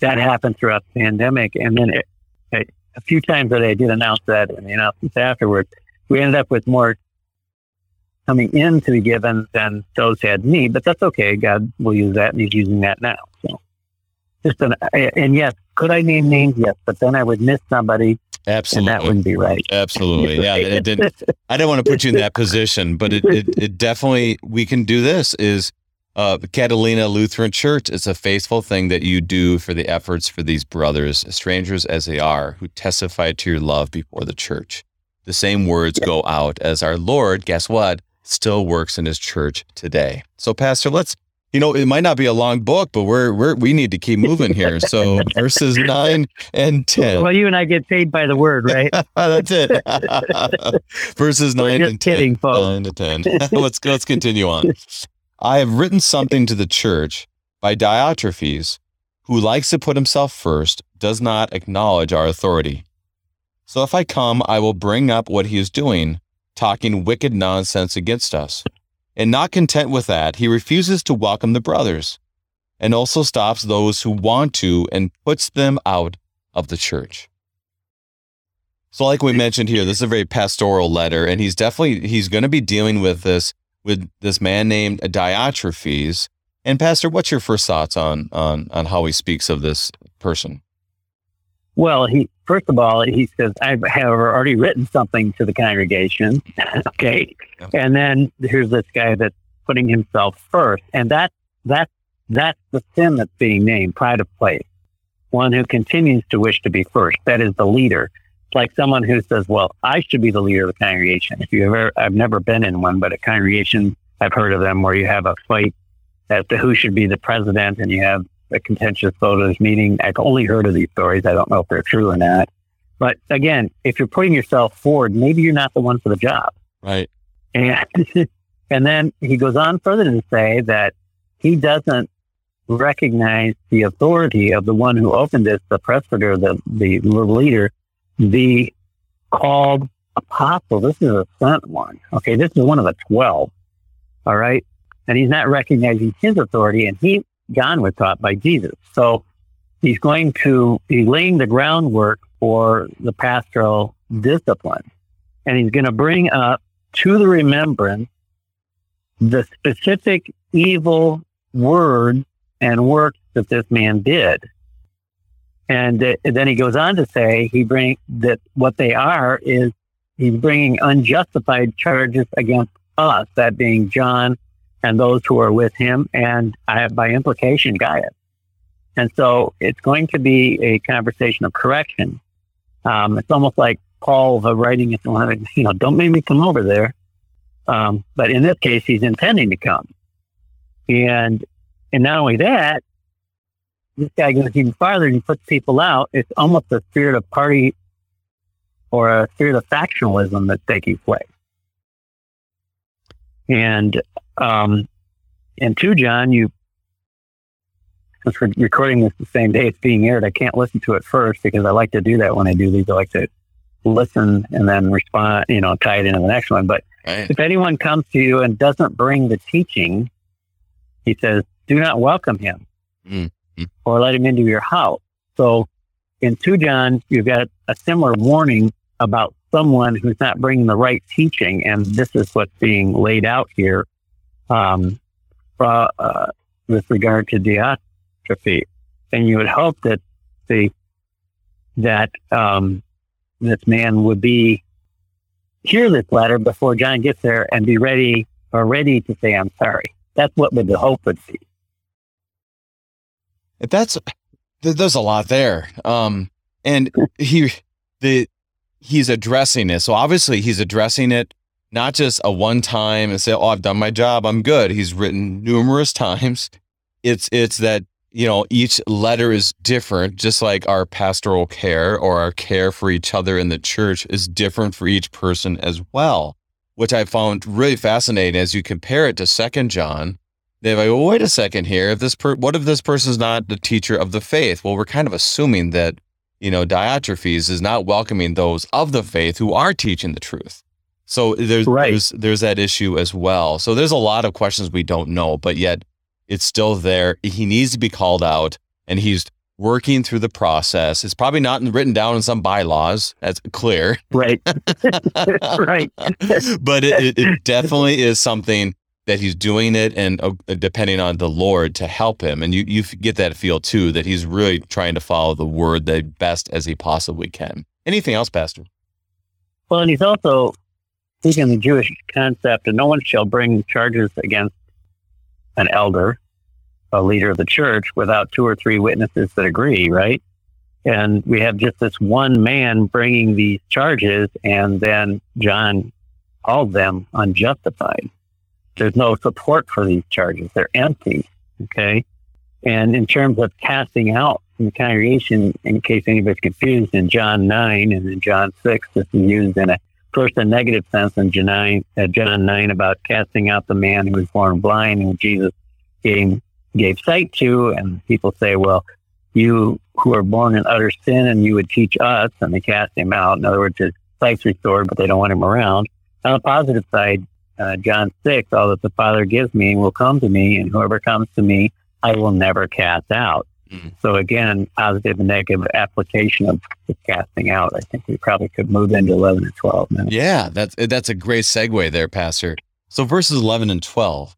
S2: that happened throughout the pandemic. And then it, it, a few times that I did announce that and the announcements afterwards, we ended up with more coming in to be given than those had need. But that's okay. God will use that, and He's using that now. So just an, and yes, could I name names? Yes, but then I would miss somebody
S1: Absolutely.
S2: And that wouldn't be right.
S1: Absolutely. Yeah. [LAUGHS] It didn't, I didn't want to put you in that position, but it, it, it definitely, we can do this is uh, Catalina Lutheran Church. It's a faithful thing that you do for the efforts for these brothers, strangers as they are, who testify to your love before the church. The same words go out as our Lord, guess what? Still works in his church today. So, Pastor, let's you know, it might not be a long book, but we're we're we need to keep moving here. [LAUGHS] So verses nine and ten.
S2: Well, you and I get paid by the word, right? [LAUGHS]
S1: That's it. [LAUGHS] verses nine
S2: and
S1: kidding,
S2: ten. Folks.
S1: Nine to ten. let's let's continue on. I have written something to the church by Diotrephes, who likes to put himself first, does not acknowledge our authority. So if I come, I will bring up what he is doing, talking wicked nonsense against us. And not content with that, he refuses to welcome the brothers and also stops those who want to and puts them out of the church. So like we mentioned here, this is a very pastoral letter and he's definitely he's going to be dealing with this with this man named Diotrephes. And pastor, what's your first thoughts on on on how he speaks of this person?
S2: Well, he first of all he says I have already written something to the congregation. [LAUGHS] okay, yep. and then here's this guy that's putting himself first, and that that that's the sin that's being named pride of place. One who continues to wish to be first. That is the leader. It's like someone who says, "Well, I should be the leader of the congregation." If you ever, I've never been in one, but a congregation I've heard of them where you have a fight as to who should be the president, and you have a contentious voters meeting. I've only heard of these stories. I don't know if they're true or not. But again, if you're putting yourself forward, maybe you're not the one for the job.
S1: Right.
S2: And [LAUGHS] and then he goes on further to say that he doesn't recognize the authority of the one who opened this, the presbyter, the the leader, the called apostle. This is a sent one. Okay, this is one of the twelve. All right. and he's not recognizing his authority. And he, John was taught by Jesus. So he's going to be laying the groundwork for the pastoral discipline. And he's going to bring up to the remembrance the specific evil words and works that this man did. And uh, then he goes on to say he bring that what they are is he's bringing unjustified charges against us, that being John and those who are with him, and uh, by implication, Gaius. And so it's going to be a conversation of correction. Um, it's almost like Paul the writing it, you know, don't make me come over there. Um, but in this case, he's intending to come. And, and not only that, this guy goes even farther and he puts people out. It's almost a spirit of party or a spirit of factionalism that's taking place. And, um, and two, John, you, since we're recording this the same day it's being aired, I can't listen to it first because I like to do that when I do these. I like to listen and then respond, you know, tie it into the next one. But right. if anyone comes to you and doesn't bring the teaching, he says, do not welcome him mm-hmm. or let him into your house. So in 2 John, you've got a similar warning about someone who's not bringing the right teaching. And this is what's being laid out here um, uh, with regard to Diotrephes. And you would hope that the that um, this man would be hear this letter before John gets there and be ready or ready to say I'm sorry. That's what the hope would be.
S1: That's there's a lot there. Um, and he the he's addressing it. So obviously he's addressing it not just a one time and say, "Oh, I've done my job, I'm good." He's written numerous times. It's it's that you know, each letter is different, just like our pastoral care or our care for each other in the church is different for each person as well, which I found really fascinating as you compare it to Second John. They're like, well, wait a second here. If this per- what if this person's not the teacher of the faith? Well, we're kind of assuming that, you know, Diotrephes is not welcoming those of the faith who are teaching the truth. So there's right. there's there's that issue as well. So there's a lot of questions we don't know, but yet it's still there. He needs to be called out, and he's working through the process. It's probably not written down in some bylaws. That's clear.
S2: Right. [LAUGHS] right.
S1: but it, it, definitely is something that he's doing it and uh, depending on the Lord to help him. And you, you get that feel too, that he's really trying to follow the word the best as he possibly can. Anything else, Pastor?
S2: Well, and he's also speaking the Jewish concept, and no one shall bring charges against an elder, a leader of the church, without two or three witnesses that agree, right? And we have just this one man bringing these charges, and then John called them unjustified. There's no support for these charges. They're empty. Okay. And in terms of casting out from the congregation, in case anybody's confused, in John 9 and in John 6, this is used in a first a negative sense in John, uh, John 9 about casting out the man who was born blind and Jesus gave, gave sight to. And people say, well, you who are born in utter sin and you would teach us, and they cast him out. In other words, his sight's restored, but they don't want him around. On the positive side, uh, John 6, all that the Father gives me will come to me, and whoever comes to me, I will never cast out. Mm. So again, positive and negative application of the casting out. I think we probably could move into 11 and 12 now.
S1: Yeah, that's that's a great segue there, Pastor. So verses 11 and 12.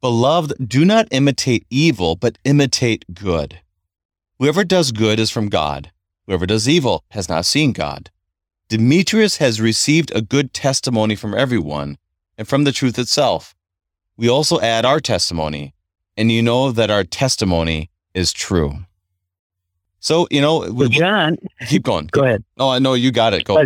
S1: Beloved, do not imitate evil, but imitate good. Whoever does good is from God. Whoever does evil has not seen God. Demetrius has received a good testimony from everyone and from the truth itself. We also add our testimony, and you know that our testimony is true. So, you know,
S2: so John,
S1: keep going.
S2: Go ahead.
S1: Oh, I know you got it. Go.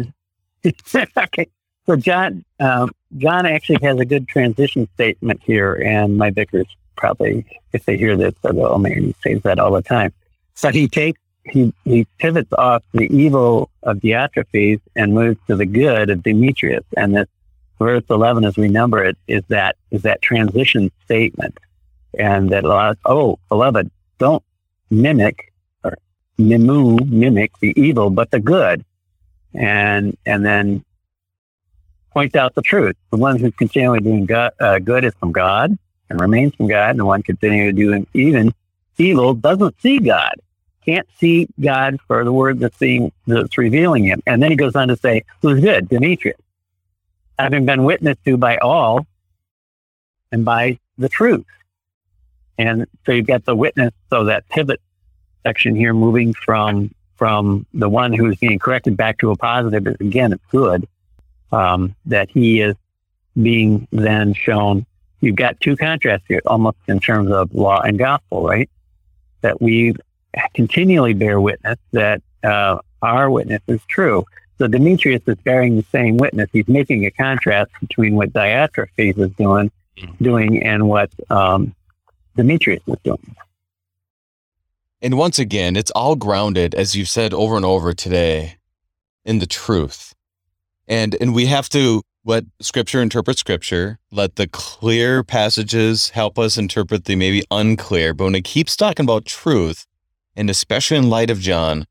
S1: [LAUGHS]
S2: okay. So John, um, John actually has a good transition statement here, and my vicars probably, if they hear this, they'll go, "Oh man, he says that all the time." So he takes he he pivots off the evil of Diotrephes and moves to the good of Demetrius, and this verse eleven, as we number it, is that is that transition statement, and that allows, oh, beloved, don't mimic or mimu, mimic the evil, but the good. And, and then point out the truth. The one who's continually doing God, uh, good is from God, and remains from God, and the one continuing to do even evil doesn't see God, can't see God for the word that's being that's revealing him. And then he goes on to say, "Who's good? Demetrius, having been witnessed to by all, and by the truth." And so you've got the witness, so that pivot section here, moving from from the one who's being corrected back to a positive is again it's good um, that he is being then shown. You've got two contrasts here, almost in terms of law and gospel, right? That we continually bear witness that uh, our witness is true. So Demetrius is bearing the same witness. He's making a contrast between what Diotrephes is doing, mm-hmm. doing, and what um, Demetrius is doing.
S1: And once again, it's all grounded, as you've said over and over today, in the truth. And and we have to let scripture interpret scripture, let the clear passages help us interpret the maybe unclear. But when it keeps talking about truth, and especially in light of John,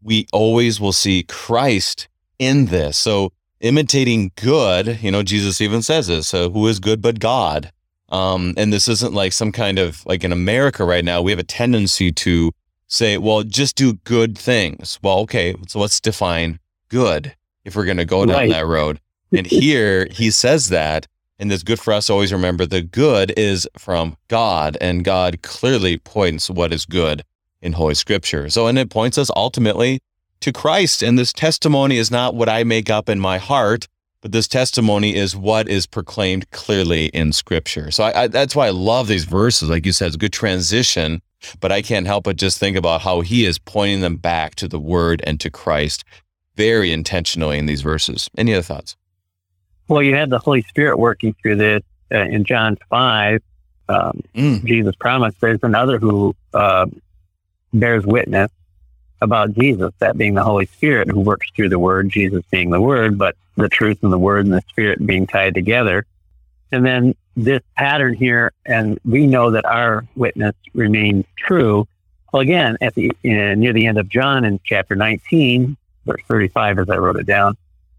S1: we always will see Christ in this. So imitating good, you know, Jesus even says this, so who is good but God? Um, and this isn't like some kind of like in America right now, we have a tendency to say, well, just do good things. Well, okay, so let's define good if we're going to go down right. that road. [LAUGHS] And here he says that, and it's good for us to always remember the good is from God, and God clearly points what is good in Holy Scripture. So, and it points us ultimately to Christ. And this testimony is not what I make up in my heart, but this testimony is what is proclaimed clearly in Scripture. So I, I, that's why I love these verses. Like you said, it's a good transition, but I can't help but just think about how he is pointing them back to the Word and to Christ very intentionally in these verses. Any other thoughts?
S2: Well, you have the Holy Spirit working through this uh, in John 5. Um, mm. Jesus promised there's another who uh, bears witness about Jesus, that being the Holy Spirit who works through the Word, Jesus being the Word, but the truth and the Word and the Spirit being tied together. And then this pattern here, and we know that our witness remains true. Well, again, at the near the end of John in chapter 19, verse 35, as I wrote it down,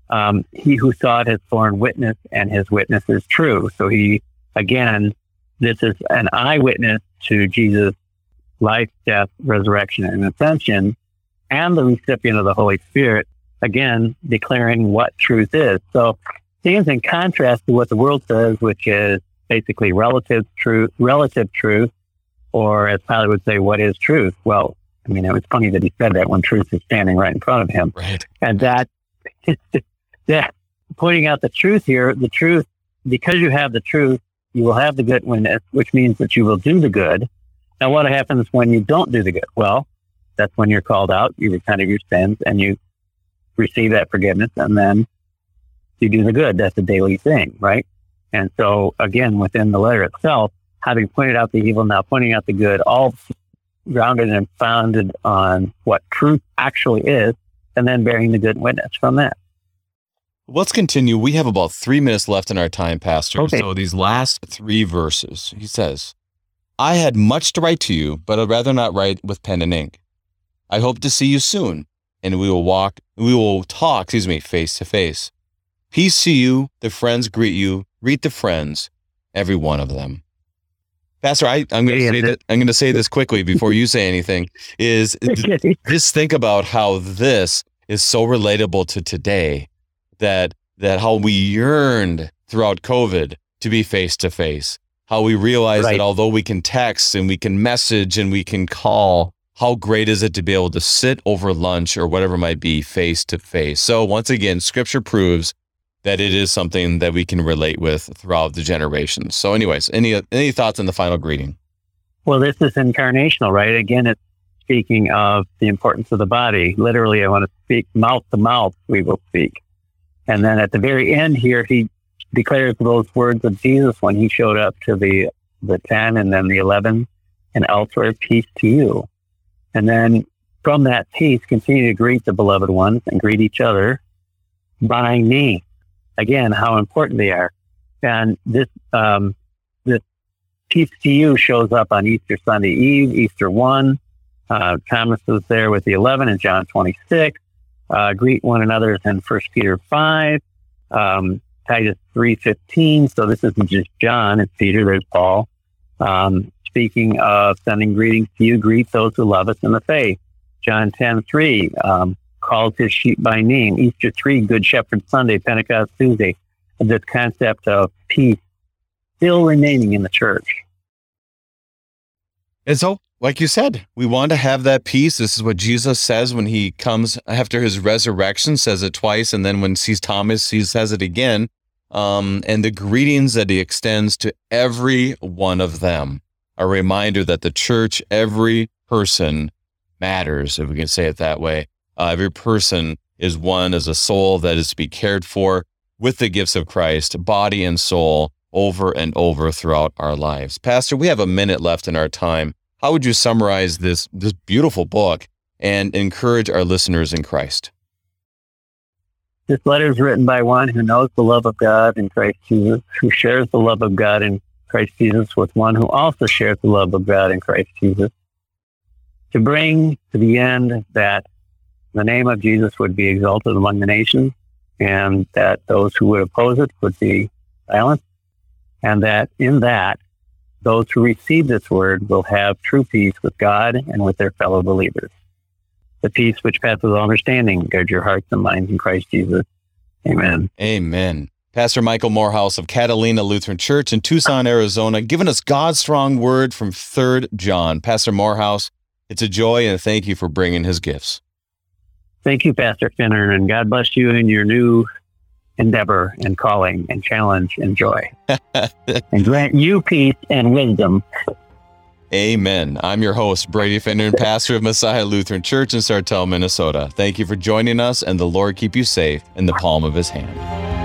S2: um, he who saw it has borne witness, and his witness is true. So he, again, this is an eyewitness to Jesus' life, death, resurrection, and ascension and the recipient of the Holy Spirit, again, declaring what truth is. So stands in contrast to what the world says, which is basically relative truth, relative truth, or as Pilate would say, what is truth? Well, I mean, it was funny that he said that when truth is standing right in front of him.
S1: Right.
S2: And that, [LAUGHS] that pointing out the truth here, the truth, because you have the truth, you will have the good witness, which means that you will do the good. Now, what happens when you don't do the good? Well, that's when you're called out. You repent of your sins and you receive that forgiveness, and then you do the good. That's a daily thing, right? And so, again, within the letter itself, having pointed out the evil, now pointing out the good, all grounded and founded on what truth actually is, and then bearing the good witness from that.
S1: Let's continue. We have about three minutes left in our time, Pastor. Okay. So, these last three verses, he says, I had much to write to you, but I'd rather not write with pen and ink. I hope to see you soon, and we will walk, we will talk, excuse me, face to face. Peace to you. The friends greet you. Greet the friends, every one of them. Pastor, I, am going to say I'm going to say this quickly before you say anything. Is [LAUGHS] just think about how this is so relatable to today. That that how we yearned throughout COVID to be face to face. How we realized right. that although we can text and we can message and we can call, how great is it to be able to sit over lunch or whatever might be face to face? So, once again, scripture proves that it is something that we can relate with throughout the generations. So, anyways, any any thoughts on the final greeting?
S2: Well, this is incarnational, right? Again, it's speaking of the importance of the body. Literally, I want to speak mouth to mouth, we will speak. And then at the very end here, he declares those words of Jesus when he showed up to the, the 10 and then the 11 and elsewhere, peace to you. And then from that peace, continue to greet the beloved ones and greet each other by me. Again, how important they are. And this, um, this peace to you shows up on Easter Sunday Eve, Easter 1. Uh, Thomas was there with the 11 in John 26. Uh, greet one another in 1 Peter 5. Um, Titus 3.15. So this isn't just John, it's Peter, there's Paul. Um, speaking of sending greetings to you, greet those who love us in the faith. John 10 3 um, calls his sheep by name. Easter 3, Good Shepherd Sunday, Pentecost Tuesday. This concept of peace still remaining in the church.
S1: And so, like you said, we want to have that peace. This is what Jesus says when he comes after his resurrection, says it twice, and then when he sees Thomas, he says it again. Um, and the greetings that he extends to every one of them, a reminder that the church, every person matters, if we can say it that way. Uh, every person is one as a soul that is to be cared for with the gifts of Christ, body and soul, over and over throughout our lives. Pastor, we have a minute left in our time. How would you summarize this this beautiful book and encourage our listeners in Christ?
S2: This letter is written by one who knows the love of God in Christ Jesus, who shares the love of God in Christ Jesus with one who also shares the love of God in Christ Jesus, to bring to the end that the name of Jesus would be exalted among the nations and that those who would oppose it would be silenced, and that in that, those who receive this word will have true peace with God and with their fellow believers. The peace which passes all understanding, guard your hearts and minds in Christ Jesus. Amen.
S1: Amen. Pastor Michael Morehouse of Catalina Lutheran Church in Tucson, Arizona, giving us God's strong word from 3rd John. Pastor Morehouse, it's a joy and thank you for bringing his gifts.
S2: Thank you, Pastor Finnern, and God bless you in your new endeavor and calling and challenge and joy. [LAUGHS] and grant you peace and wisdom.
S1: Amen. I'm your host, Brady Finnern, and pastor of Messiah Lutheran Church in Sartell, Minnesota. Thank you for joining us, and the Lord keep you safe in the palm of his hand.